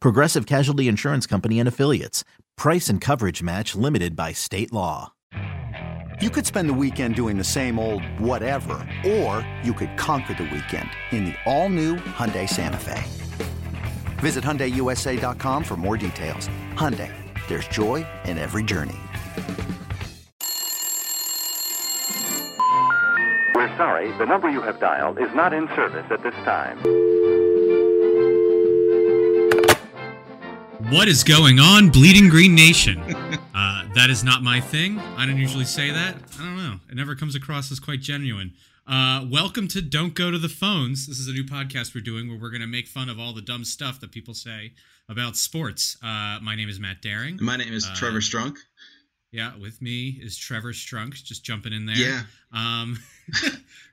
Progressive Casualty Insurance Company and Affiliates. Price and coverage match limited by state law. You could spend the weekend doing the same old whatever, or you could conquer the weekend in the all-new Hyundai Santa Fe. Visit HyundaiUSA.com for more details. Hyundai, there's joy in every journey. We're sorry, the number you have dialed is not in service at this time. What is going on, Bleeding Green Nation? Uh, that is not my thing. I don't usually say that. I don't know. It never comes across as quite genuine. Uh, welcome to Don't Go to the Phones. This is a new podcast we're doing where we're going to make fun of all the dumb stuff that people say about sports. Uh, my name is Matt Daring. My name is Uh, Trevor Strunk. Yeah, with me is Trevor Strunk, just jumping in there. Yeah. Um,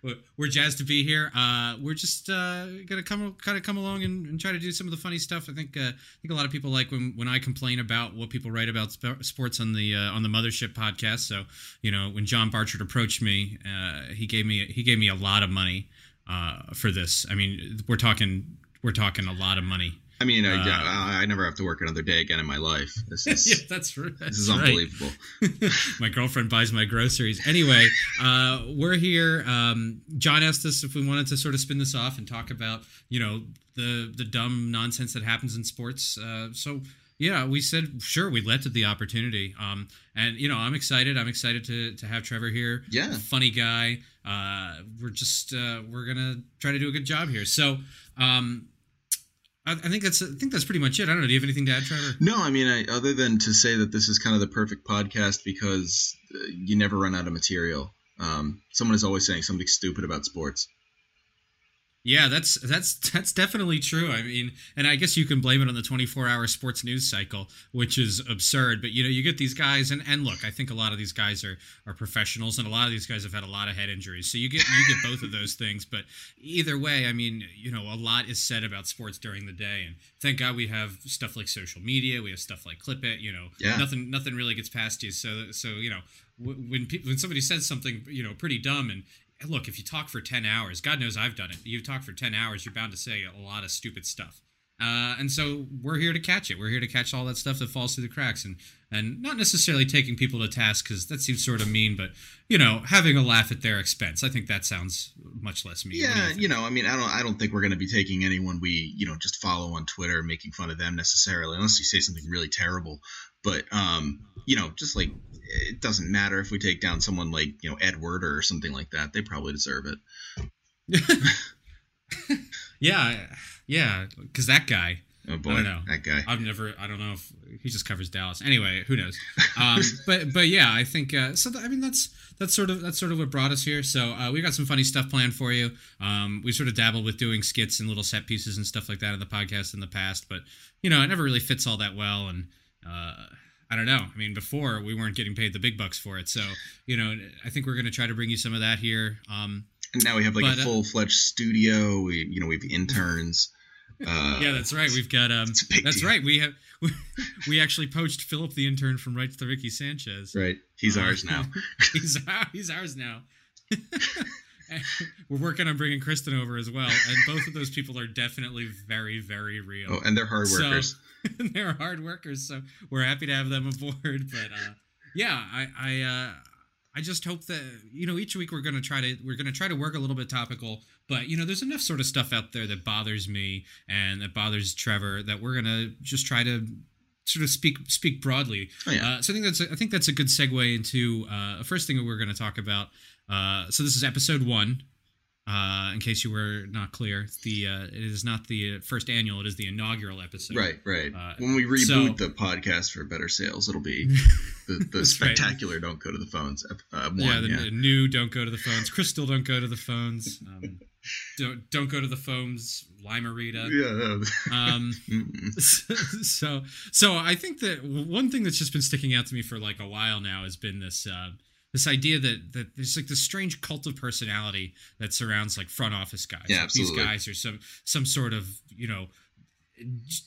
we're jazzed to be here. Uh, we're just uh, gonna come kind of come along and, and try to do some of the funny stuff. I think uh, I think a lot of people like when, when I complain about what people write about sp- sports on the uh, on the Mothership podcast. So you know, when John Barchard approached me, uh, he gave me he gave me a lot of money uh, for this. I mean, we're talking we're talking a lot of money. I mean, I, Uh, I, I never have to work another day again in my life. This is yeah, that's right. this is right. unbelievable. my girlfriend buys my groceries. Anyway, uh, we're here. Um, John asked us if we wanted to sort of spin this off and talk about, you know, the the dumb nonsense that happens in sports. Uh, so yeah, we said sure. We led to the opportunity. Um, and you know, I'm excited. I'm excited to to have Trevor here. Yeah. funny guy. Uh, we're just uh, we're gonna try to do a good job here. So. Um, I, think that's I think that's pretty much it. I don't know. Do you have anything to add, Trevor? No, I mean, I, other than to say that this is kind of the perfect podcast because uh, you never run out of material. Um, someone is always saying something stupid about sports. Yeah, that's that's that's definitely true. I mean, and I guess you can blame it on the 24-hour sports news cycle, which is absurd. But you know, you get these guys, and, and look, I think a lot of these guys are are professionals, and a lot of these guys have had a lot of head injuries. So you get you get both of those things. But either way, I mean, you know, a lot is said about sports during the day, and thank God we have stuff like social media. We have stuff like Clip It. You know, Yeah. nothing nothing really gets past you. So so you know, when pe- when somebody says something you know pretty dumb and look, if you talk for 10 hours, God knows I've done it. You talk for 10 hours, you're bound to say a lot of stupid stuff. Uh, and so we're here to catch it. We're here to catch all that stuff that falls through the cracks and, and not necessarily taking people to task because that seems sort of mean, but, you know, having a laugh at their expense. I think that sounds much less mean. Yeah, think? you know, I mean, I don't, I don't think we're going to be taking anyone we, you know, just follow on Twitter and making fun of them necessarily, unless you say something really terrible. But, um, you know, just like it doesn't matter if we take down someone like, you know, Edward or something like that. They probably deserve it. Yeah, yeah, because that guy. Oh boy, I don't know. that guy. I've never. I don't know if he just covers Dallas. Anyway, who knows? Um, but but yeah, I think uh, so. Th- I mean, that's that's sort of that's sort of what brought us here. So uh, we got some funny stuff planned for you. Um, we sort of dabbled with doing skits and little set pieces and stuff like that in the podcast in the past, but you know, it never really fits all that well. And uh, I don't know. I mean, before we weren't getting paid the big bucks for it, so you know, I think we're going to try to bring you some of that here. Um, And now we have like But, a uh, full fledged studio. We, you know, we have interns. Uh, yeah, that's right. We've got um, It's a big that's deal. right. We have we actually poached Philip the intern from Rights to Ricky Sanchez. right. He's Uh, ours now. he's he's ours now. We're working on bringing Kristen over as well, and both of those people are definitely very, very real. Oh, and they're hard So- workers. they're hard workers, so we're happy to have them aboard. But uh, yeah, I I uh, I just hope that you know each week we're gonna try to we're gonna try to work a little bit topical, but you know there's enough sort of stuff out there that bothers me and that bothers Trevor that we're gonna just try to sort of speak speak broadly. Oh, yeah. uh, so I think that's a, I think that's a good segue into uh, the first thing that we're going to talk about. Uh, so this is episode one. Uh, in case you were not clear, the uh, it is not the first annual; it is the inaugural episode. Right, right. Uh, when we so- reboot the podcast for better sales, it'll be the, the That's right. spectacular. Don't go to the phones. Uh, one, yeah, yeah, the, the new don't go to the phones. Crystal don't go to the phones. Um, don't don't go to the phones. Limerita. yeah. Um, so so I think that one thing that's just been sticking out to me for like a while now has been this uh, this idea that that there's like this strange cult of personality that surrounds like front office guys. Yeah, Like, These guys are some some sort of you know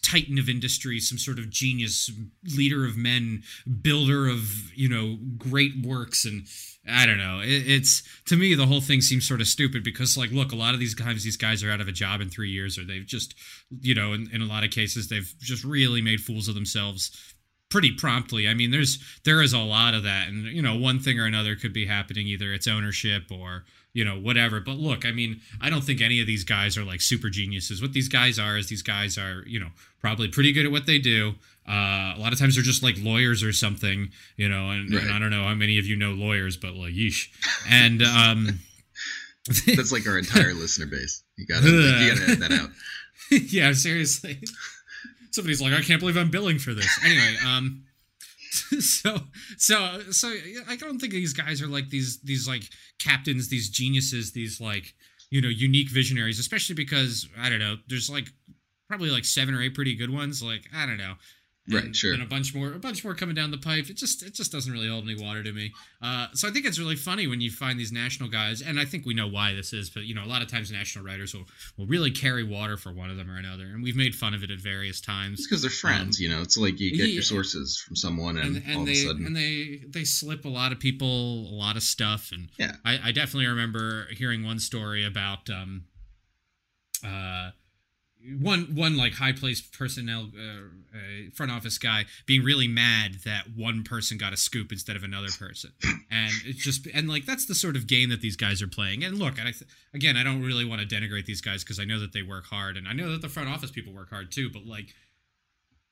titan of industry some sort of genius leader of men builder of you know great works and i don't know. It, it's to me the whole thing seems sort of stupid because like look a lot of these times these guys are out of a job in three years or they've just you know in, in a lot of cases they've just really made fools of themselves pretty promptly i mean there's there is a lot of that and you know one thing or another could be happening either it's ownership or you know whatever but look i mean i don't think any of these guys are like super geniuses what these guys are is these guys are you know probably pretty good at what they do uh, a lot of times they're just like lawyers or something you know and, and i don't know how many of you know lawyers but like yeesh and um That's like our entire listener base. You gotta, you gotta edit that out. yeah, seriously. Somebody's like, I can't believe I'm billing for this. Anyway, um, so so so I don't think these guys are like these these like captains, these geniuses, these like you know unique visionaries. Especially because I don't know, there's like probably like seven or eight pretty good ones. Like I don't know. Right, sure. And a bunch more, a bunch more coming down the pipe. It just, it just doesn't really hold any water to me. Uh, so I think it's really funny when you find these national guys, and I think we know why this is. But you know, a lot of times national writers will will really carry water for one of them or another, and we've made fun of it at various times. It's because they're friends, you know. It's like you get Um, yeah. your sources from someone, and, and, and all they of a sudden, and they they slip a lot of people a lot of stuff and Yeah. I, I definitely remember hearing one story about um uh one one like high placed personnel uh, uh, front office guy being really mad that one person got a scoop instead of another person. And it's just and like that's the sort of game that these guys are playing. And look and I th- again I don't really want to denigrate these guys because I know that they work hard and I know that the front office people work hard too but like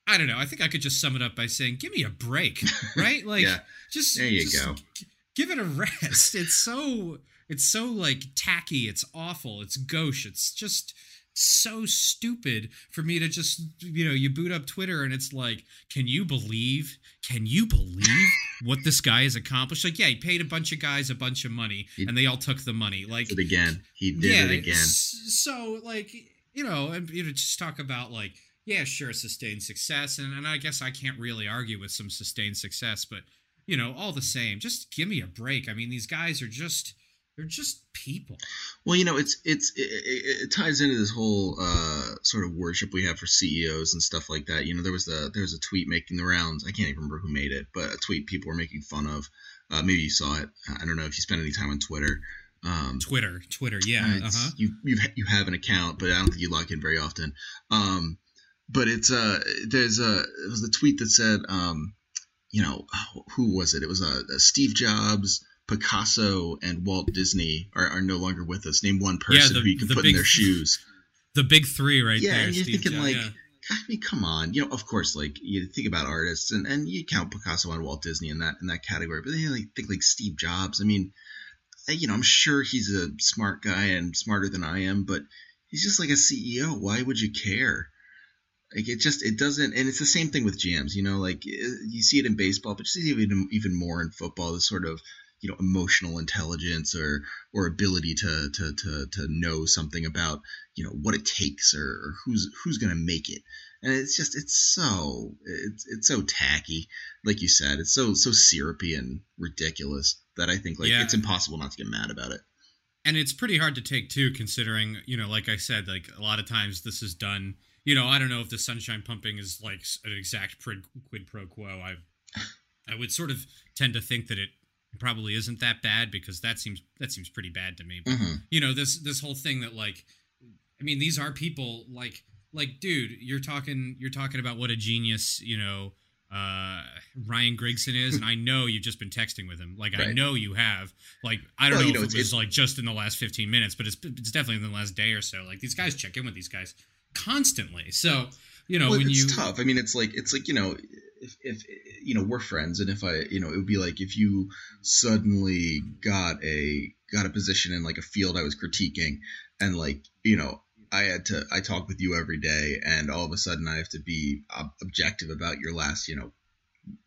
I don't know. I think I could just sum it up by saying give me a break right? Like Yeah. just There you just go. g- give it a rest. It's so it's so like tacky. It's awful. It's gauche. It's just so stupid for me to just you know you boot up twitter and it's like can you believe can you believe what this guy has accomplished like yeah he paid a bunch of guys a bunch of money He- and they all took the money like did it again. He did it again. So like you know, and you know, just talk about like yeah, sure, sustained success, and, and I guess I can't really argue with some sustained success, but you know, all the same, just give me a break. I mean, these guys are just they're just people. Well, you know, it's it's it, it, it ties into this whole uh, sort of worship we have for CEOs and stuff like that. You know, there was the there was a tweet making the rounds. I can't even remember who made it, but a tweet people were making fun of. Uh, maybe you saw it. I don't know if you spent any time on Twitter. Um, Twitter, Twitter, yeah, Uh, uh it's- huh. You you you have an account, but I don't think you log in very often. Um, but it's uh there's a it was a tweet that said um you know who was it? It was a Steve Jobs, Picasso, and Walt Disney are, are no longer with us. Name one person the- who you can put in big- their shoes. The big three, right yeah, there. and you're Steve thinking like. yeah. I mean, come on. You know, of course, like you think about artists, and, and you count Picasso and Walt Disney in that in that category. But then you like, think like Steve Jobs. I mean, you know, I'm sure he's a smart guy and smarter than I am, but he's just like a CEO. Why would you care? Like it just it doesn't, and it's the same thing with GMs. You know, like eh, you see it in baseball, but you see it even even more in football. This sort of you know emotional intelligence or or ability to to to to know something about you know what it takes or, or who's who's gonna make it. And it's just it's so it's it's so tacky, like you said. It's so so syrupy and ridiculous that I think like Yeah. it's impossible not to get mad about it. and it's pretty hard to take too considering you know like i said like a lot of times this is done you know i don't know if the sunshine pumping is like an exact quid, quid pro quo i i would sort of tend to think that it probably isn't that bad because that seems that seems pretty bad to me. But Mhm. you know this this whole thing that like i mean these are people like like dude you're talking you're talking about what a genius you know uh ryan grigson is and i know you've just been texting with him. Like i know you have. Like i don't Well, know you if know, it was it's- like just in the last 15 minutes but it's it's definitely in the last day or so. Like these guys check in with these guys constantly. So you know well, when it's you tough. I mean, it's like it's like you know, if, if you know we're friends, and if I you know it would be like if you suddenly got a got a position in like a field I was critiquing, and like you know I had to I talk with you every day, and all of a sudden I have to be ob- objective about your last you know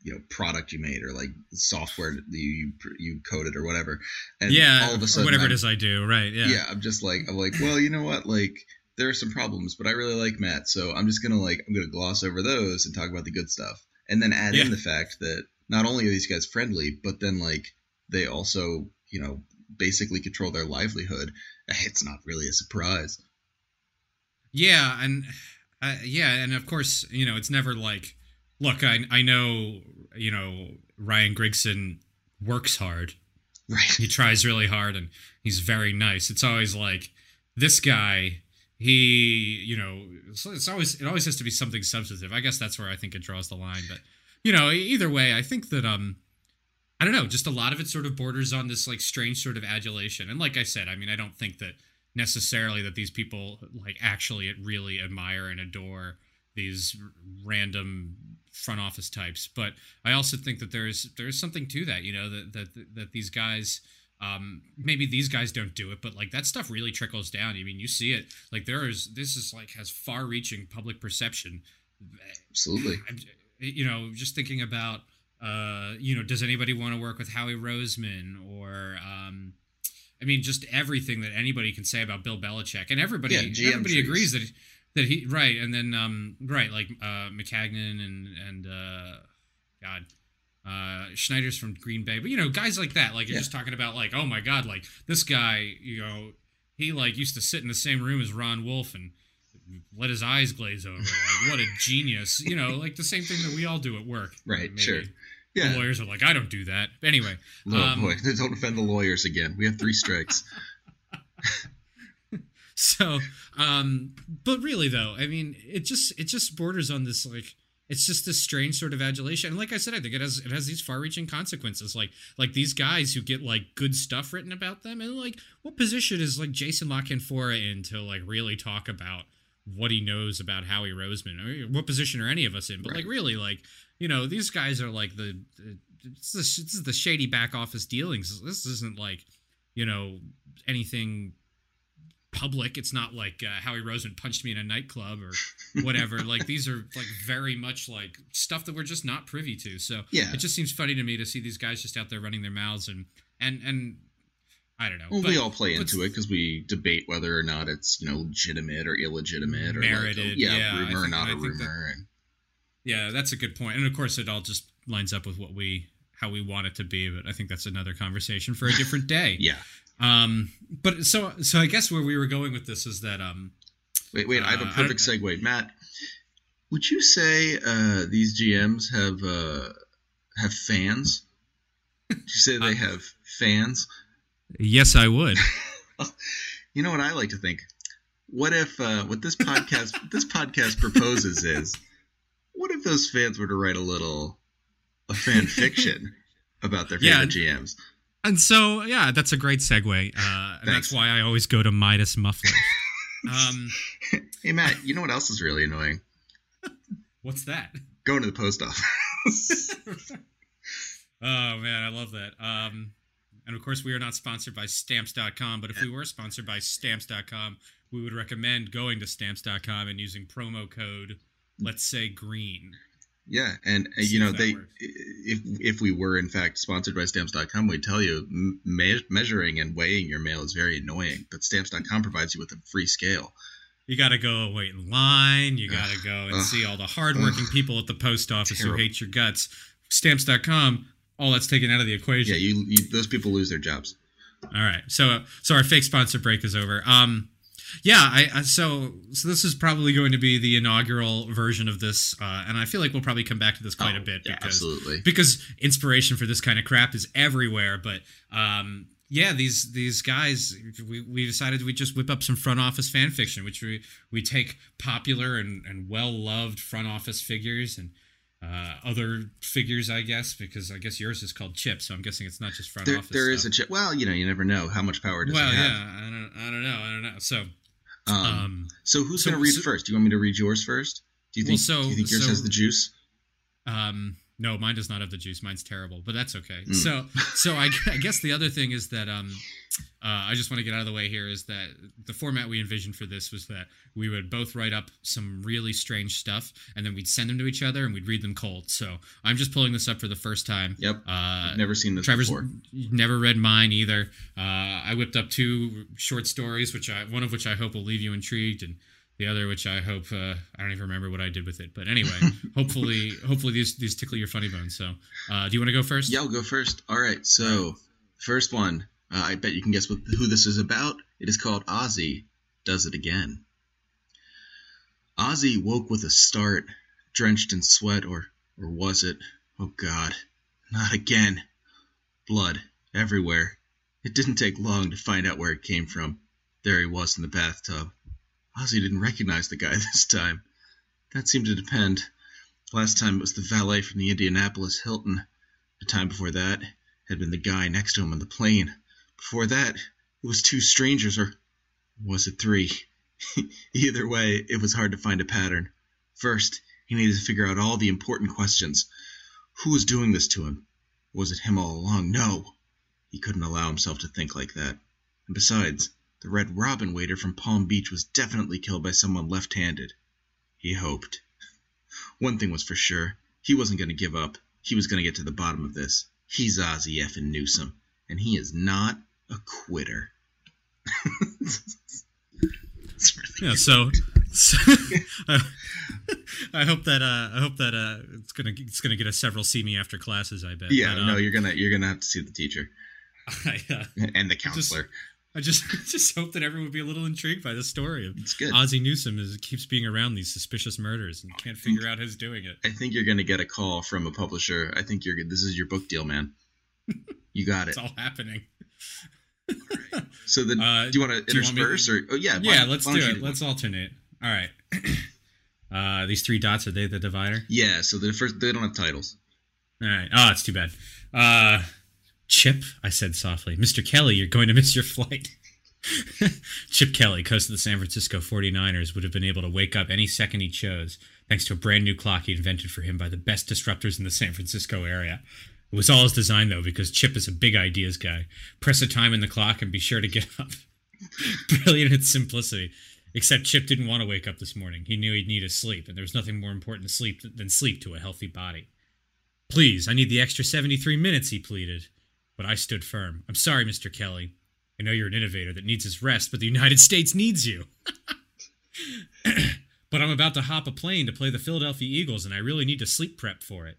you know product you made or like software that you you coded or whatever and yeah all of a sudden whatever I'm- it is I do right yeah yeah. i'm just like i'm like well you know what like there are some problems but i really like matt so i'm just gonna like i'm gonna gloss over those and talk about the good stuff and then add Yeah. in the fact that not only are these guys friendly but then like they also you know basically control their livelihood it's not really a surprise Yeah, and uh, yeah, and of course, you know, it's never like, look, I I know, you know, Ryan Grigson works hard. right He tries really hard, and he's very nice. It's always like this guy. He, you know, it's, always it always has to be something substantive. I guess that's where I think it draws the line. But you know, either way, I think that um, I don't know, just a lot of it sort of borders on this like strange sort of adulation. And like I said, I mean, I don't think that necessarily that these people like actually really admire and adore these random front office types but i also think that there's there's something to that you know that that that these guys um maybe these guys don't do it but like that stuff really trickles down i mean you see it like there is this is like has far reaching public perception absolutely I'm, you know, just thinking about, uh, you know, does anybody want to work with Howie Roseman or, um, I mean, just everything that anybody can say about Bill Belichick, and everybody, Yeah, everybody trees. agrees that that he right, and then um, right, like uh, Maccagnan and and uh, God. Uh, Schneider's from Green Bay, but you know, guys like that, like you're Yeah. just talking about, like, oh my god, like this guy, you know, he like used to sit in the same room as Ron Wolf and let his eyes glaze over. Like, what a genius. You know, like the same thing that we all do at work. Right, Maybe sure. The yeah lawyers are like, I don't do that. Anyway. No, um, boy don't offend the lawyers again we have three strikes So, um, but really though, I mean, it just, it just borders on this, like, it's just this strange sort of adulation. And like I said, I think it has, it has these far reaching consequences. Like, like these guys who get like good stuff written about them. And like, what position is like Jason La Canfora in to like really talk about what he knows about Howie Roseman? Or what position are any of us in? But like, really, like, you know, these guys are like the, this is the shady back office dealings. This isn't like, you know, anything public. It's not like uh, Howie Roseman punched me in a nightclub or whatever. like these are like very much like stuff that we're just not privy to. So Yeah. it just seems funny to me to see these guys just out there running their mouths and and and I don't know. Well, but- we all play into it because we debate whether or not it's you know legitimate or illegitimate or Merited, like a, yeah, yeah, rumor or not a think that- rumor. and Yeah, that's a good point. And of course, it all just lines up with what we how we want it to be. But I think that's another conversation for a different day. yeah. Um. But so so I guess where we were going with this is that um. Wait, wait. I have a I perfect segue, Matt. Would you say uh, these GMs have uh, have fans? Did you say they have fans? Yes, I would. You know what I like to think? What if uh, what this podcast this podcast proposes is what if those fans were to write a little a fan fiction about their Yeah. favorite GMs? And so, yeah, that's a great segue. Uh, and that's why I always go to Midas Mufflers. um, Hey Matt, you know what else is really annoying? what's that? Going to the post office. Oh man, I love that. Um, and of course, we are not sponsored by Stamps.com, but if we were sponsored by Stamps.com, we would recommend going to Stamps.com and using promo code, let's say green. Yeah, and uh, you know they works. if if we were in fact sponsored by stamps.com, we'd tell you me- measuring and weighing your mail is very annoying, but stamps.com provides you with a free scale. You got to go wait in line. You got to go and Ugh. see all the hardworking people at the post office Terrible. who hate your guts. Stamps.com, all that's taken out of the equation. Yeah, you, you those people lose their jobs. All right. So so our fake sponsor break is over. Um yeah, I, I so so this is probably going to be the inaugural version of this uh and I feel like we'll probably come back to this quite Oh, a bit yeah, because absolutely. because inspiration for this kind of crap is everywhere, but um yeah, these these guys we, we decided we just whip up some front office fan fiction, which we we take popular and, and well loved front office figures and uh, other figures, I guess, because I guess yours is called Chip, so I'm guessing it's not just front There, office. there is a Chip. well, you know, you never know how much power does Well, it have. yeah, I don't, I don't know, I don't know. So, Um, um, so who's so- going to read so- first? Do you want me to read yours first? Do you Well, think? so- do you think yours so- has the juice? Um, no, mine does not have the juice. Mine's terrible, but that's okay. Mm. So, so I, I guess the other thing is that um, uh, I just want to get out of the way here is that the format we envisioned for this was that we would both write up some really strange stuff and then we'd send them to each other and we'd read them cold. So I'm just pulling this up for the first time. Yep. Uh, Never seen this Trevor's before. never read mine either. Uh, I whipped up two short stories, which I one of which I hope will leave you intrigued, and the other which I hope uh, I don't even remember what I did with it. But anyway, hopefully, hopefully these these tickle your funny bones. So, uh, do you want to go first? Yeah, I'll go first. All right. So, first one. Uh, I bet you can guess what, who this is about. It is called Ozzie Does It Again. Ozzie woke with a start, drenched in sweat, or or was it? Oh God, not again! Blood everywhere. It didn't take long to find out where it came from. There he was in the bathtub. Ozzie didn't recognize the guy this time. That seemed to depend. Last time it was the valet from the Indianapolis Hilton. The time before that had been the guy next to him on the plane. Before that, it was two strangers, or was it three? Either way, it was hard to find a pattern. First, he needed to figure out all the important questions. Who was doing this to him? Was it him all along? No. He couldn't allow himself to think like that. And besides, the Red Robin waiter from Palm Beach was definitely killed by someone left handed. He hoped. One thing was for sure he wasn't going to give up. He was going to get to the bottom of this. He's Ozzie effing Newsome, and he is not a quitter. Really Yeah. So, so I, I hope that uh, I hope that uh, it's gonna it's gonna get us several see me after classes. I bet. yeah, But, no, um, you're gonna you're gonna have to see the teacher I, uh, and the counselor. I just just hope that everyone would be a little intrigued by the story of It's good. Ozzie Newsome is keeps being around these suspicious murders and can't figure out who's doing it. I think you're gonna get a call from a publisher. I think you're this is your book deal, man. You got it. It's all happening. So then, Uh, do you want to do want me- intersperse or? Oh yeah, yeah, don't- let's why do it. Let's alternate. All right. Uh, these three dots are they the divider? Yeah, so the first they don't have titles. All right. Oh, it's too bad. Uh, Chip, I said softly. Mr. Kelly, you're going to miss your flight. Chip Kelly, coach of the San Francisco 49ers, would have been able to wake up any second he chose, thanks to a brand new clock he invented for him by the best disruptors in the San Francisco area. It was all his design, though, because Chip is a big ideas guy. Press a time in the clock and be sure to get up. Brilliant in simplicity. Except Chip didn't want to wake up this morning. He knew he'd need a sleep, and there was nothing more important to sleep than sleep to a healthy body. Please, I need the extra 73 minutes, he pleaded. But I stood firm. I'm sorry, Mr. Kelly. I know you're an innovator that needs his rest, but the United States needs you. but I'm about to hop a plane to play the Philadelphia Eagles, and I really need to sleep prep for it.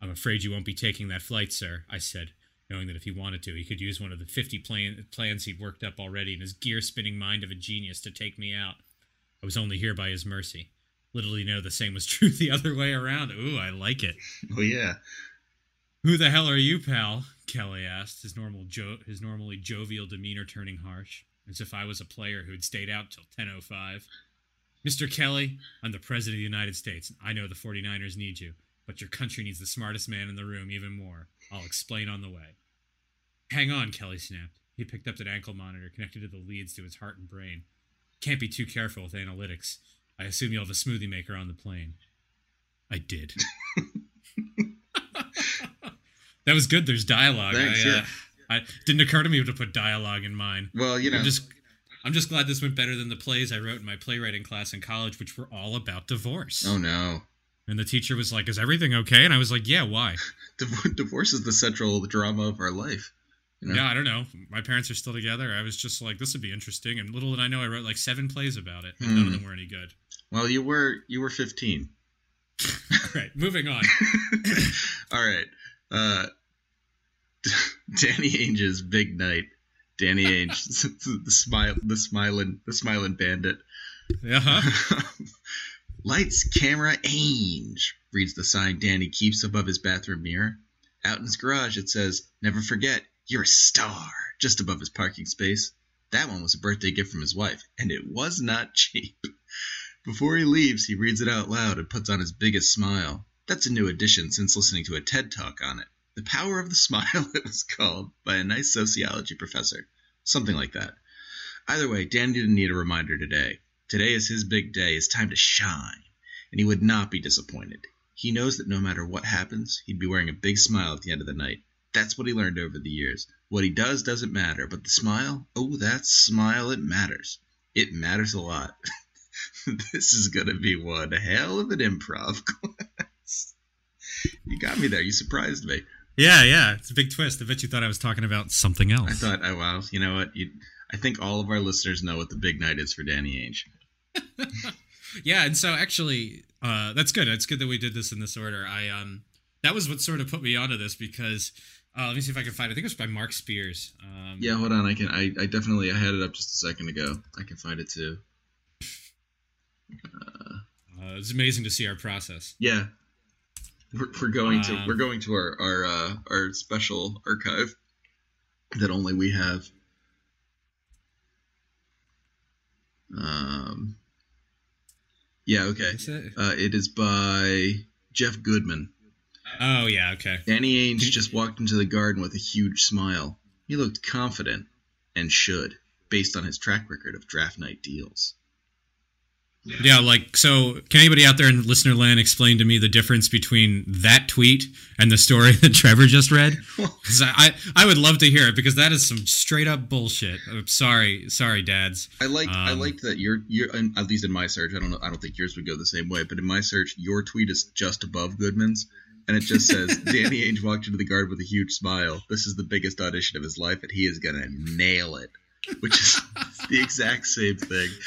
I'm afraid you won't be taking that flight, sir, I said, knowing that if he wanted to, he could use one of the 50 plan- plans he'd worked up already in his gear spinning mind of a genius to take me out. I was only here by his mercy. Little did he know the same was true the other way around. Ooh, I like it. Oh yeah, Who the hell are you, pal? Kelly asked, his normal jo- his normally jovial demeanor turning harsh, as if I was a player who had stayed out till 10:05. Mr. Kelly, I'm the president of the United States. I know the 49ers need you, but your country needs the smartest man in the room even more. I'll explain on the way. Hang on, Kelly snapped. He picked up an ankle monitor connected to the leads to his heart and brain. Can't be too careful with analytics. I assume you'll have a smoothie maker on the plane. I did. that was good. There's dialogue. Thanks, I, uh, yeah. I didn't occur to me to put dialogue in mine. well you know I'm just I'm just glad this went better than the plays I wrote in my playwriting class in college, which were all about divorce. Oh no, And the teacher was like, "Is everything okay?" And I was like, "Yeah, why?" Div- divorce is the central drama of our life. You know? Yeah, I don't know. My parents are still together. I was just like, "This would be interesting." And little did I know, I wrote like seven plays about it, and none of Hmm. them were any good. Well, you were you were 15. right, moving on. All right. Uh, Danny Ainge's big night. Danny Ainge, the smile, the smiling, the smiling bandit. Uh-huh. Lights, camera, Ainge reads the sign Danny keeps above his bathroom mirror. Out in his garage, it says, "Never forget, you're a star." Just above his parking space. That one was a birthday gift from his wife, and it was not cheap. Before he leaves, he reads it out loud and puts on his biggest smile. That's a new addition since listening to a TED talk on it. The Power of the Smile, it was called, by a nice sociology professor. Something like that. Either way, Dan didn't need a reminder today. Today is his big day. It's time to shine. and he would not be disappointed. He knows that no matter what happens, he'd be wearing a big smile at the end of the night. That's what he learned over the years. What he does doesn't matter, but the smile, oh, that smile, it matters. It matters a lot. this is going to be one hell of an improv. You got me there. You surprised me. Yeah, yeah. It's a big twist. I bet you thought I was talking about something else. I thought, oh, wow, you know what? You, I think all of our listeners know what the big night is for Danny Ainge. yeah, and so actually, uh, that's good. It's good that we did this in this order. I um, that was what sort of put me onto this because uh, let me see if I can find. It. I think it was by Marc Spears. Um, yeah, hold on. I can. I, I definitely. I had it up just a second ago. I can find it too. Uh, uh, it's amazing to see our process. Yeah, we're, we're going to we're going to our our uh, our special archive that only we have. Um. Yeah. Okay. It? Uh, it is by Jeff Goodman. Oh yeah. Okay. Danny Ainge just walked into the garden with a huge smile. He looked confident, and should, based on his track record of draft night deals. Yeah, like so. Can anybody out there in listener land explain to me the difference between that tweet and the story that Trevor just read? Because I, I, I would love to hear it because that is some straight up bullshit. I'm sorry, sorry, dads. I like um, I like that your your at least in my search. I don't know. I don't think yours would go the same way. But in my search, your tweet is just above Goodman's, and it just says Danny Ainge walked into the guard with a huge smile. This is the biggest audition of his life, and he is gonna nail it which is the exact same thing.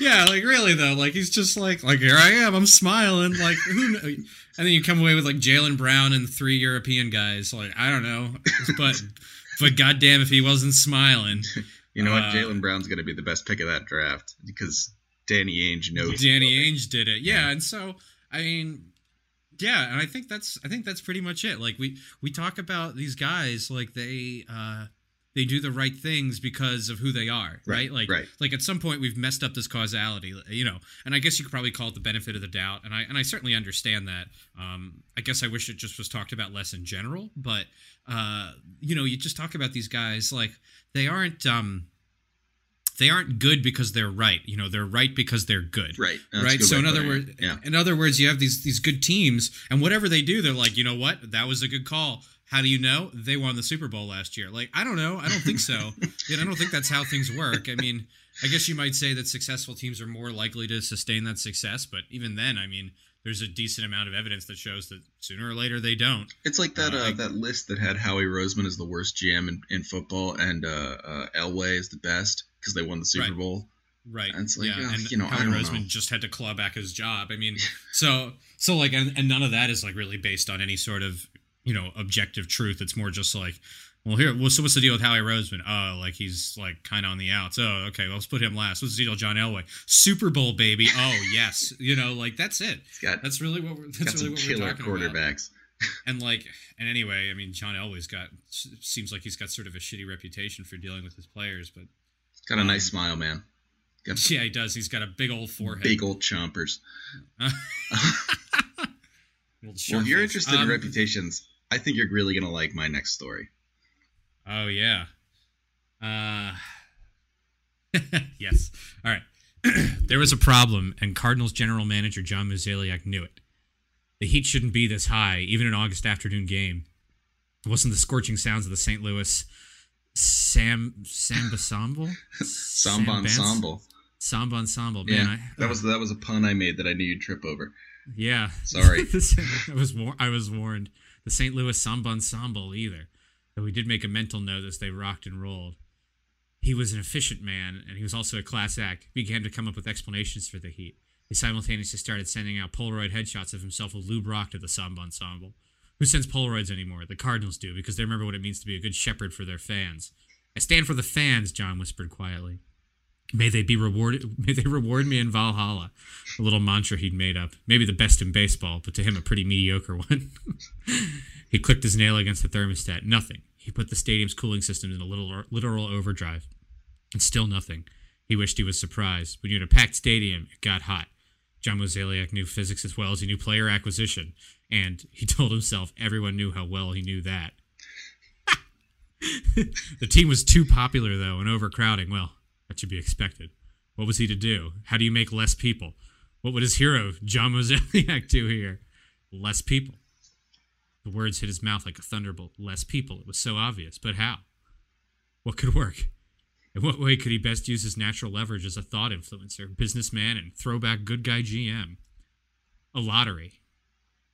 Yeah, like really though, like he's just like, like here I am, I'm smiling, like who, and then you come away with like Jaylen Brown and three European guys, like I don't know, but but goddamn if he wasn't smiling. You know uh, what? Jaylen Brown's going to be the best pick of that draft because Danny Ainge knows. Danny Ainge did it, yeah, and so I mean. Yeah, and I think that's I think that's pretty much it. Like we we talk about these guys like they uh they do the right things because of who they are, right? right? Like, right. like at some point we've messed up this causality, you know. And I guess you could probably call it the benefit of the doubt, and I and I certainly understand that. Um, I guess I wish it just was talked about less in general, but uh, you know, you just talk about these guys like they aren't. Um, they aren't good because they're right. You know, they're right because they're good. Right. That's right. So in other words, yeah. in other words, you have these these good teams, and whatever they do, they're like, you know what, that was a good call. How do you know they won the Super Bowl last year? Like, I don't know. I don't think so. I don't think that's how things work. I mean, I guess you might say that successful teams are more likely to sustain that success, but even then, I mean, there's a decent amount of evidence that shows that sooner or later they don't. It's like that uh, uh, that list that had Howie Roseman as the worst GM in, in football and uh, uh, Elway is the best because they won the Super right. Bowl. Right. And it's like, yeah. and you know, Howie Roseman know. just had to claw back his job. I mean, so so like, and, and none of that is like really based on any sort of you know objective truth. It's more just like, well, here, well, so what's the deal with Howie Roseman? Oh, like he's like kind of on the outs. Oh, okay, well, let's put him last. What's the deal, with John Elway? Super Bowl baby. Oh, yes, you know, like that's it. Got, that's really what we're. That's really what we're talking quarterbacks. About. and like, and anyway, I mean, John Elway's got seems like he's got sort of a shitty reputation for dealing with his players, but got a nice smile, man. Got yeah, he does. He's got a big old forehead. Big old chompers. well, if you're interested um, in reputations, I think you're really gonna like my next story. Oh yeah. Uh yes. All right. there was a problem, and Cardinals general manager John Mozeliak knew it. The heat shouldn't be this high, even an August afternoon game. It wasn't the scorching sounds of the St. Louis Sam Samba Ensemble? Samba Ensemble. Samba Ensemble. Man, yeah, I, that was that was a pun I made that I knew you'd trip over. Yeah. Sorry. I was war- I was warned the St. Louis Samba Ensemble either. Though we did make a mental note as they rocked and rolled. He was an efficient man, and he was also a class act. He began to come up with explanations for the heat. He simultaneously started sending out Polaroid headshots of himself with Lou Brock to the Samba Ensemble. Who sends Polaroids anymore? The Cardinals do, because they remember what it means to be a good shepherd for their fans. I stand for the fans, John whispered quietly. May they be rewarded. May they reward me in Valhalla. A little mantra he'd made up. Maybe the best in baseball, but to him a pretty mediocre one. he clicked his nail against the thermostat. Nothing. He put the stadium's cooling system in a little literal overdrive. And still nothing. He wished he was surprised. When you had a packed stadium, it got hot. John Mozeliak knew physics as well as he knew player acquisition, and he told himself everyone knew how well he knew that. the team was too popular, though, and overcrowding. Well, that should be expected. What was he to do? How do you make less people? What would his hero, John Mozeliak, do here? Less people. The words hit his mouth like a thunderbolt. Less people. It was so obvious. But how? What could work? In what way could he best use his natural leverage as a thought influencer, businessman, and throwback good guy GM? A lottery.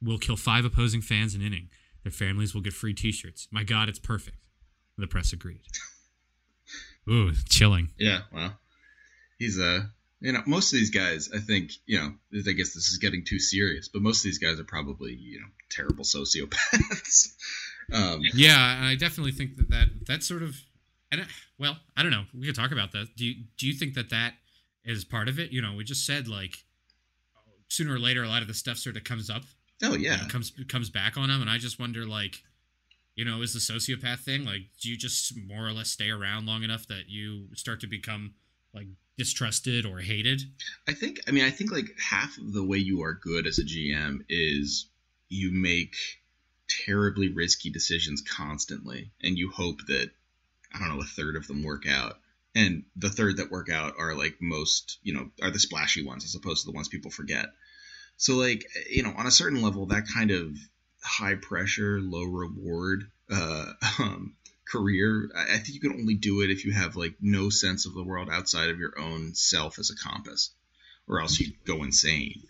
We'll kill five opposing fans an inning. Their families will get free t shirts. My God, it's perfect. The press agreed. Ooh, chilling. Yeah, well, he's a. Uh, you know, most of these guys, I think, you know, I guess this is getting too serious, but most of these guys are probably, you know, terrible sociopaths. um, yeah, and I definitely think that that, that sort of, and well, I don't know. We could talk about that. Do you do you think that that is part of it? You know, we just said like sooner or later, a lot of the stuff sort of comes up. Oh yeah, comes comes back on them, and I just wonder like you know, is the sociopath thing like do you just more or less stay around long enough that you start to become like distrusted or hated? I think I mean I think like half of the way you are good as a GM is you make terribly risky decisions constantly and you hope that I don't know a third of them work out. And the third that work out are like most, you know, are the splashy ones as opposed to the ones people forget. So like, you know, on a certain level that kind of high pressure, low reward uh, um, career. I think you can only do it if you have like no sense of the world outside of your own self as a compass, or else you go insane.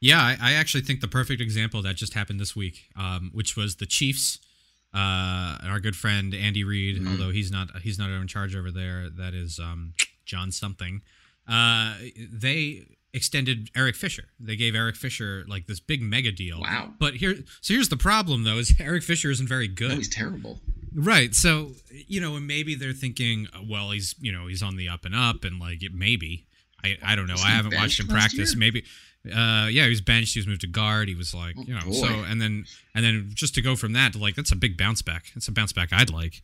Yeah, I, I actually think the perfect example that just happened this week, um, which was the Chiefs. Uh, our good friend Andy Reid, mm-hmm. although he's not he's not in charge over there. That is um, John something. Uh, they extended Eric Fisher. They gave Eric Fisher like this big mega deal. Wow. But here so here's the problem though is Eric Fisher isn't very good. No, he's terrible. Right. So, you know, and maybe they're thinking, well, he's, you know, he's on the up and up and like it maybe. I I don't know. I haven't watched him practice. Year? Maybe uh yeah, he was benched, he was moved to guard, he was like, oh, you know, so and then and then just to go from that to like that's a big bounce back. That's a bounce back I'd like.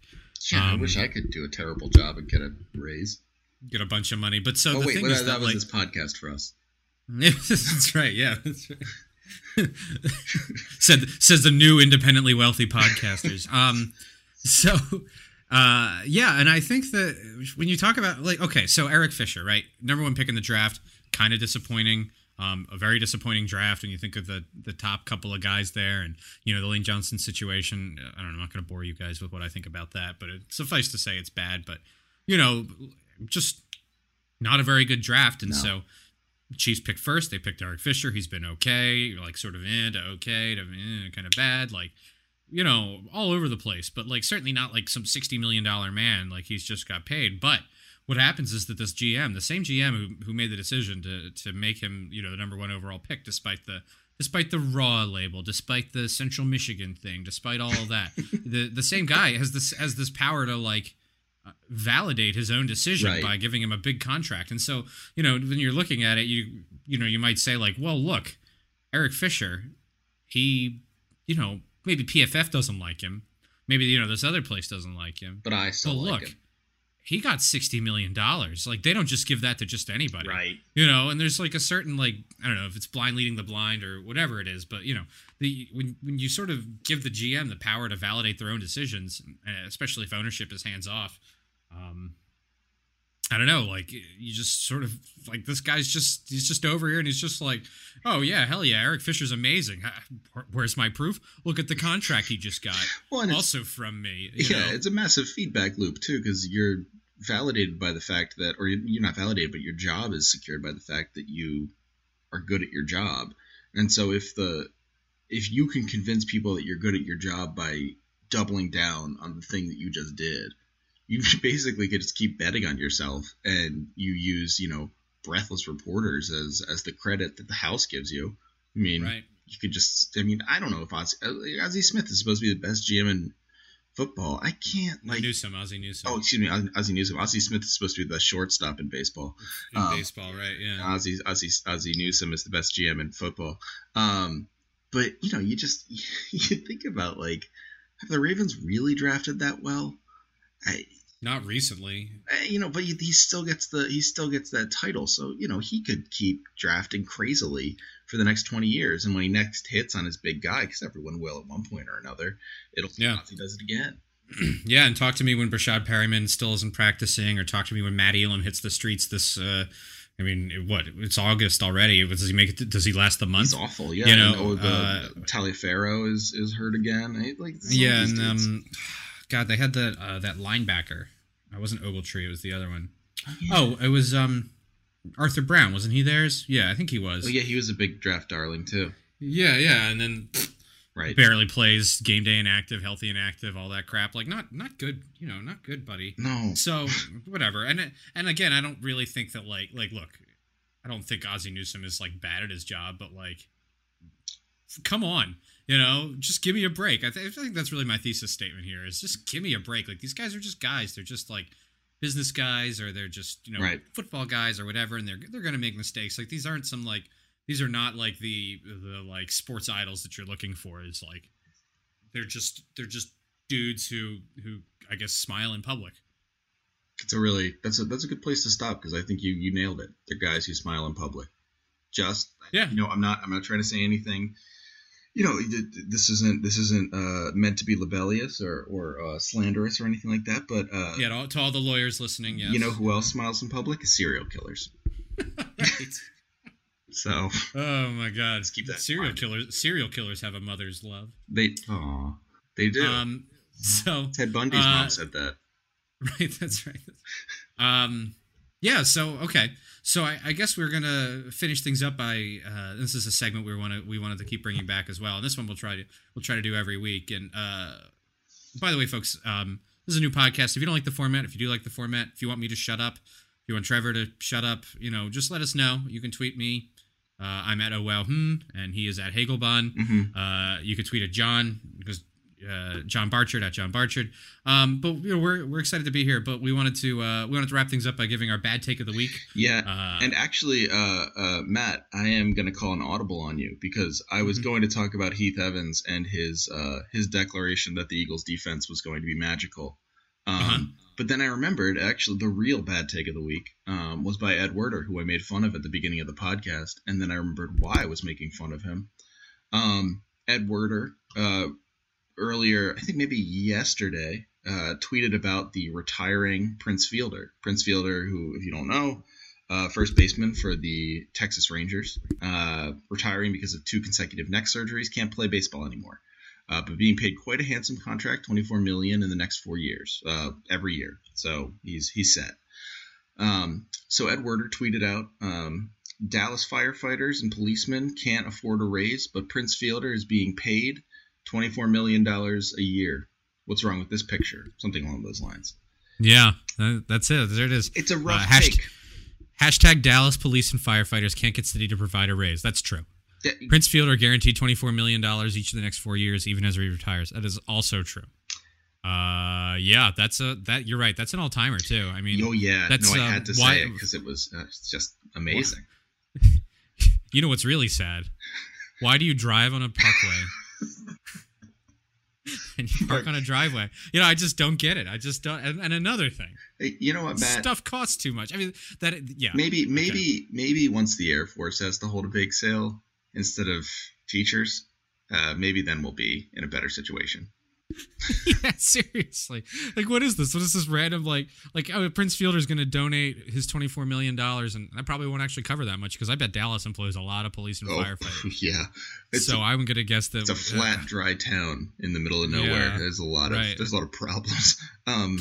Yeah, um, I wish I could do a terrible job and get a raise. Get a bunch of money. But so oh, the wait, thing well, is that, that was like, this podcast for us. that's right. Yeah, that's right. Said says the new independently wealthy podcasters. Um, so uh, yeah, and I think that when you talk about like okay, so Eric Fisher, right, number one pick in the draft, kind of disappointing. Um, a very disappointing draft when you think of the the top couple of guys there, and you know the Lane Johnson situation. I don't know. I'm not going to bore you guys with what I think about that, but it, suffice to say it's bad. But you know, just not a very good draft, and no. so Chiefs picked first. They picked Eric Fisher. He's been okay, like sort of in to okay to eh, kind of bad, like you know, all over the place. But like certainly not like some sixty million dollar man. Like he's just got paid. But what happens is that this GM, the same GM who who made the decision to to make him you know the number one overall pick, despite the despite the raw label, despite the Central Michigan thing, despite all of that, the the same guy has this has this power to like uh, validate his own decision right. by giving him a big contract. And so, you know, when you're looking at it, you you know, you might say like, well, look, Eric Fisher, he, you know, maybe PFF doesn't like him. Maybe you know this other place doesn't like him. But I still but look, him. He got sixty million dollars. Like they don't just give that to just anybody, right? You know, and there's like a certain like I don't know if it's blind leading the blind or whatever it is, but you know, the when when you sort of give the GM the power to validate their own decisions, especially if ownership is hands off, um, I don't know, like you just sort of like this guy's just he's just over here and he's just like, oh yeah, hell yeah, Eric Fisher's amazing. Where's my proof? Look at the contract he just got. well, also from me. yeah, know? it's a massive feedback loop too because you're validated by the fact that, or you're not validated, but your job is secured by the fact that you are good at your job. And so if the if you can convince people that you're good at your job by doubling down on the thing that you just did you basically could just keep betting on yourself and you use you know breathless reporters as as the credit that the house gives you i mean right. you could just i mean i don't know if ozzie, uh, ozzie smith is supposed to be the best gm in football i can't like Newsome, Ozzie Newsome. Oh, excuse me, Ozzie Newsome. Ozzie Smith is supposed to be the shortstop in baseball. In um, baseball, right? Yeah. Ozzie, Ozzie, Ozzie Newsome is the best GM in football. Um, but you know, you just you think about like, have the Ravens really drafted that well? I, not recently. Eh, you know, but he, he, still gets the he still gets that title, so you know he could keep drafting crazily for the next twenty years, and when he next hits on his big guy, because everyone will at one point or another, it'll yeah he does it again. yeah, and talk to me when Breshad Perriman still isn't practicing, or talk to me when Matt Elam hits the streets this uh, I mean, what? It's August already. Does he make it? Does he last the month? He's awful. Yeah. You know, and, oh, the uh, Taliaferro is is hurt again. Like Yeah, and um, God, they had that uh, that linebacker. I wasn't Ogletree. It was the other one. Oh, it was um, Arthur Brown. Wasn't he theirs? Yeah, I think he was. Oh, yeah, he was a big draft darling too. yeah, yeah. And then Right. barely plays game day inactive, healthy inactive, all that crap. Like not not good. You know, not good, buddy. No. So whatever. And and again, I don't really think that like like look, I don't think Ozzie Newsome is like bad at his job, but like, come on, you know, just give me a break. I, th- I think that's really my thesis statement here is just give me a break. Like these guys are just guys. They're just like business guys, or they're just you know Right. football guys or whatever, and they're they're gonna make mistakes. Like these aren't some like these are not like the the like sports idols that you're looking for. Is like they're just they're just dudes who who I guess smile in public. It's a really that's a that's a good place to stop because I think you you nailed it. They're guys who smile in public. Just Yeah. you know, I'm not I'm not trying to say anything. You know, th- th- this isn't this isn't uh, meant to be libellous or or uh, slanderous or anything like that. But uh, Yeah, to all, to all the lawyers listening, yes. you know who else smiles in public? Is serial killers. So Oh my God! Let's keep that serial killers. Serial killers have a mother's love. they aw, they do. Um. So Ted Bundy's uh, mom said that. right, that's right. Um. Yeah. So okay. So I, I guess we're gonna finish things up by uh, this is a segment we want to we wanted to keep bringing back as well, and this one we'll try to we'll try to do every week. And uh, by the way, folks, um, this is a new podcast. If you don't like the format, if you do like the format, if you want me to shut up, if you want Trevor to shut up, you know, just let us know. You can tweet me. Uh, I'm at oh well hmm, and he is at Hagelbon. Mhm. Uh, you could tweet at John because uh, John Barchard at John Barchard. Um, but you know, we're we're excited to be here. But we wanted to uh, we wanted to wrap things up by giving our bad take of the week. Yeah, Uh, and actually, uh, uh, Matt, I am going to call an audible on you because I was Mhm. going to talk about Heath Evans and his uh, his declaration that the Eagles' defense was going to be magical. Um, Uh-huh. But then I remembered actually the real bad take of the week um, was by Ed Werder, who I made fun of at the beginning of the podcast, and then I remembered why I was making fun of him. Um, Ed Werder, uh, earlier, I think maybe yesterday, uh, tweeted about the retiring Prince Fielder. Prince Fielder, who, if you don't know, uh, first baseman for the Texas Rangers, uh, retiring because of two consecutive neck surgeries, can't play baseball anymore. Uh, but being paid quite a handsome contract, 24 million in the next four years, uh, every year. So he's he's set. Um, so Ed Werder tweeted out, um, Dallas firefighters and policemen can't afford a raise, but Prince Fielder is being paid 24 million dollars a year. What's wrong with this picture? Something along those lines. Yeah, that's it. There it is. It's a rough Uh, hasht- take. Hashtag Dallas police and firefighters can't get city to provide a raise. That's true. Yeah, Prince Fielder guaranteed $24 million each of the next four years, even as he retires. That is also true. Uh, yeah, that's a that you're right. That's an all timer too. I mean, Oh yeah, that's, no, I uh, had to why- say it because it was uh, just amazing. you know what's really sad? Why do you drive on a parkway? and you park on a driveway. You know, I just don't get it. I just don't. And, and another thing, you know what, Matt? stuff costs too much. I mean, that yeah. Maybe, maybe, maybe once the Air Force has to hold a big sale instead of teachers, uh, maybe then we'll be in a better situation. yeah, seriously. Like, what is this? What is this random like? Like, oh, Prince Fielder's going to donate his twenty four million dollars, and I probably won't actually cover that much because I bet Dallas employs a lot of police and Oh, firefighters. yeah. It's so I'm going to guess that it's a flat, dry town in the middle of nowhere. Yeah, there's a lot of right. there's a lot of problems. Um,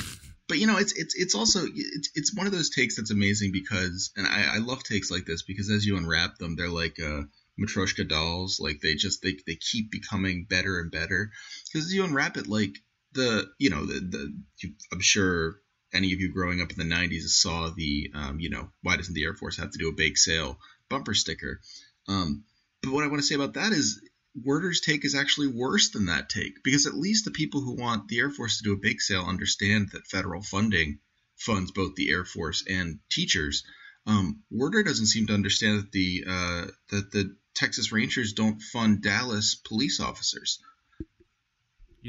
but you know, it's it's it's also it's it's one of those takes that's amazing because, and I, I love takes like this because as you unwrap them, they're like uh, Matryoshka dolls. Like they just they they keep becoming better and better because you unwrap it like the you know the the you, I'm sure any of you growing up in the 90s saw the um, you know why doesn't the Air Force have to do a bake sale bumper sticker. Um, but what I want to say about that is Werder's take is actually worse than that take because at least the people who want the Air Force to do a bake sale understand that federal funding funds both the Air Force and teachers. Um, Werder doesn't seem to understand that the uh, that the Texas Rangers don't fund Dallas police officers.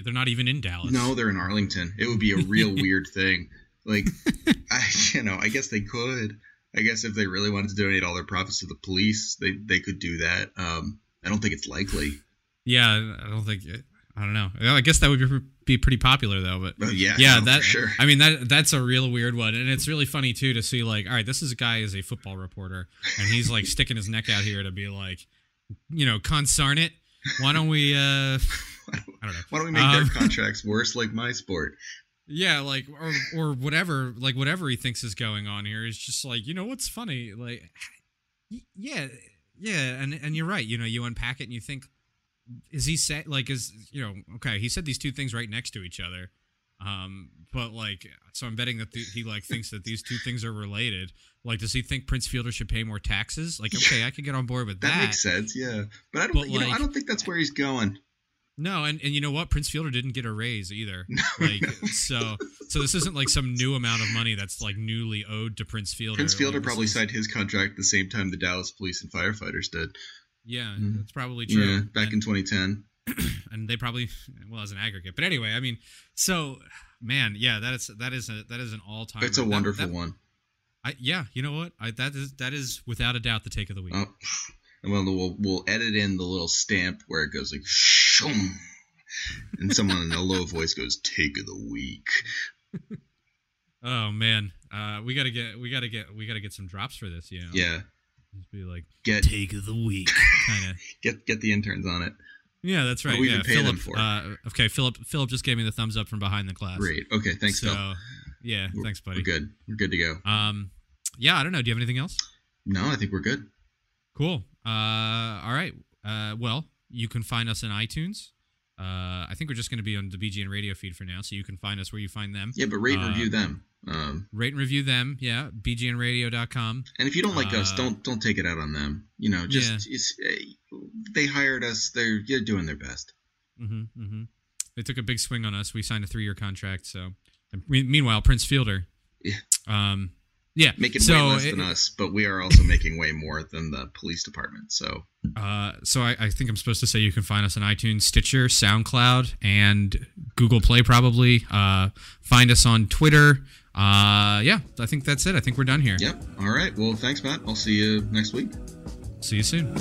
they're not even in Dallas. No, they're in Arlington. It would be a real weird thing. Like, I, you know, I guess they could. I guess if they really wanted to donate all their profits to the police, they they could do that. Um, I don't think it's likely. Yeah, I don't think. I don't know. I guess that would be, be pretty popular though. But Oh, yeah, yeah, no, that for sure. I mean that that's a real weird one, and it's really funny too to see like, all right, this is a guy is a football reporter, and he's like sticking his neck out here to be like, you know, consarn it. Why don't we? uh I don't know. Why don't we make Um, their contracts worse like my sport? Yeah, like or or whatever, like whatever he thinks is going on here is just like you know what's funny, like yeah, yeah, and and you're right. You know, you unpack it and you think, is he say like is you know okay? He said these two things right next to each other, um, but like so I'm betting that the, he like thinks that these two things are related. Like, does he think Prince Fielder should pay more taxes? Like, okay, I can get on board with That, that. makes sense, yeah. But I don't, But, you know, I don't think that's where he's going. No, and, and you know what? Prince Fielder didn't get a raise either. Like so so this isn't like some new amount of money that's like newly owed to Prince Fielder. Prince Fielder Like, probably is- signed his contract the same time the Dallas police and firefighters did. Yeah, Mhm. that's probably true. Yeah, back and, in 2010. and they probably well as an aggregate. But anyway, I mean, so man, yeah, that is that is a that is an all time. It's a wonderful one. I, yeah, you know what? I, that is that is without a doubt the take of the week. Oh, and we'll, we'll we'll edit in the little stamp where it goes like shum, and someone in a low voice goes "Take of the week." Oh man, uh, we gotta get we gotta get we gotta get some drops for this. You know, Yeah, Just be like get take of the week, kind of. get get the interns on it. Yeah, that's right. Yeah, even pay them Philip. for. Uh, okay, Philip. Philip just gave me the thumbs up from behind the class. Great. Okay, thanks, so, Phil. yeah, We're- thanks, buddy. We're good. We're good to go. Um, yeah, I don't know. Do you have anything else? No, I think we're good. Cool. Uh, all right. Uh, well, you can find us in iTunes. Uh, I think we're just going to be on the BGN radio feed for now, so you can find us where you find them. Yeah, but rate and Uh, review them. Um, Rate and review them. Yeah, bgnradio.com. and if you don't like us, uh, don't don't take it out on them. You know, just Yeah. it's, eh, they hired us. They're they're doing their best. Mm-hmm, mm-hmm. They took a big swing on us. We signed a three-year contract. So, and me- meanwhile, Prince Fielder. Yeah. Um, yeah. Making so way less it- than us, but we are also making way more than the police department. So Uh, so I, I think I'm supposed to say you can find us on iTunes, Stitcher, SoundCloud, and Google Play probably. Uh, find us on Twitter. Uh, yeah, I think that's it. I think we're done here. yep. All right. Well, thanks, Matt. I'll see you next week. See you soon.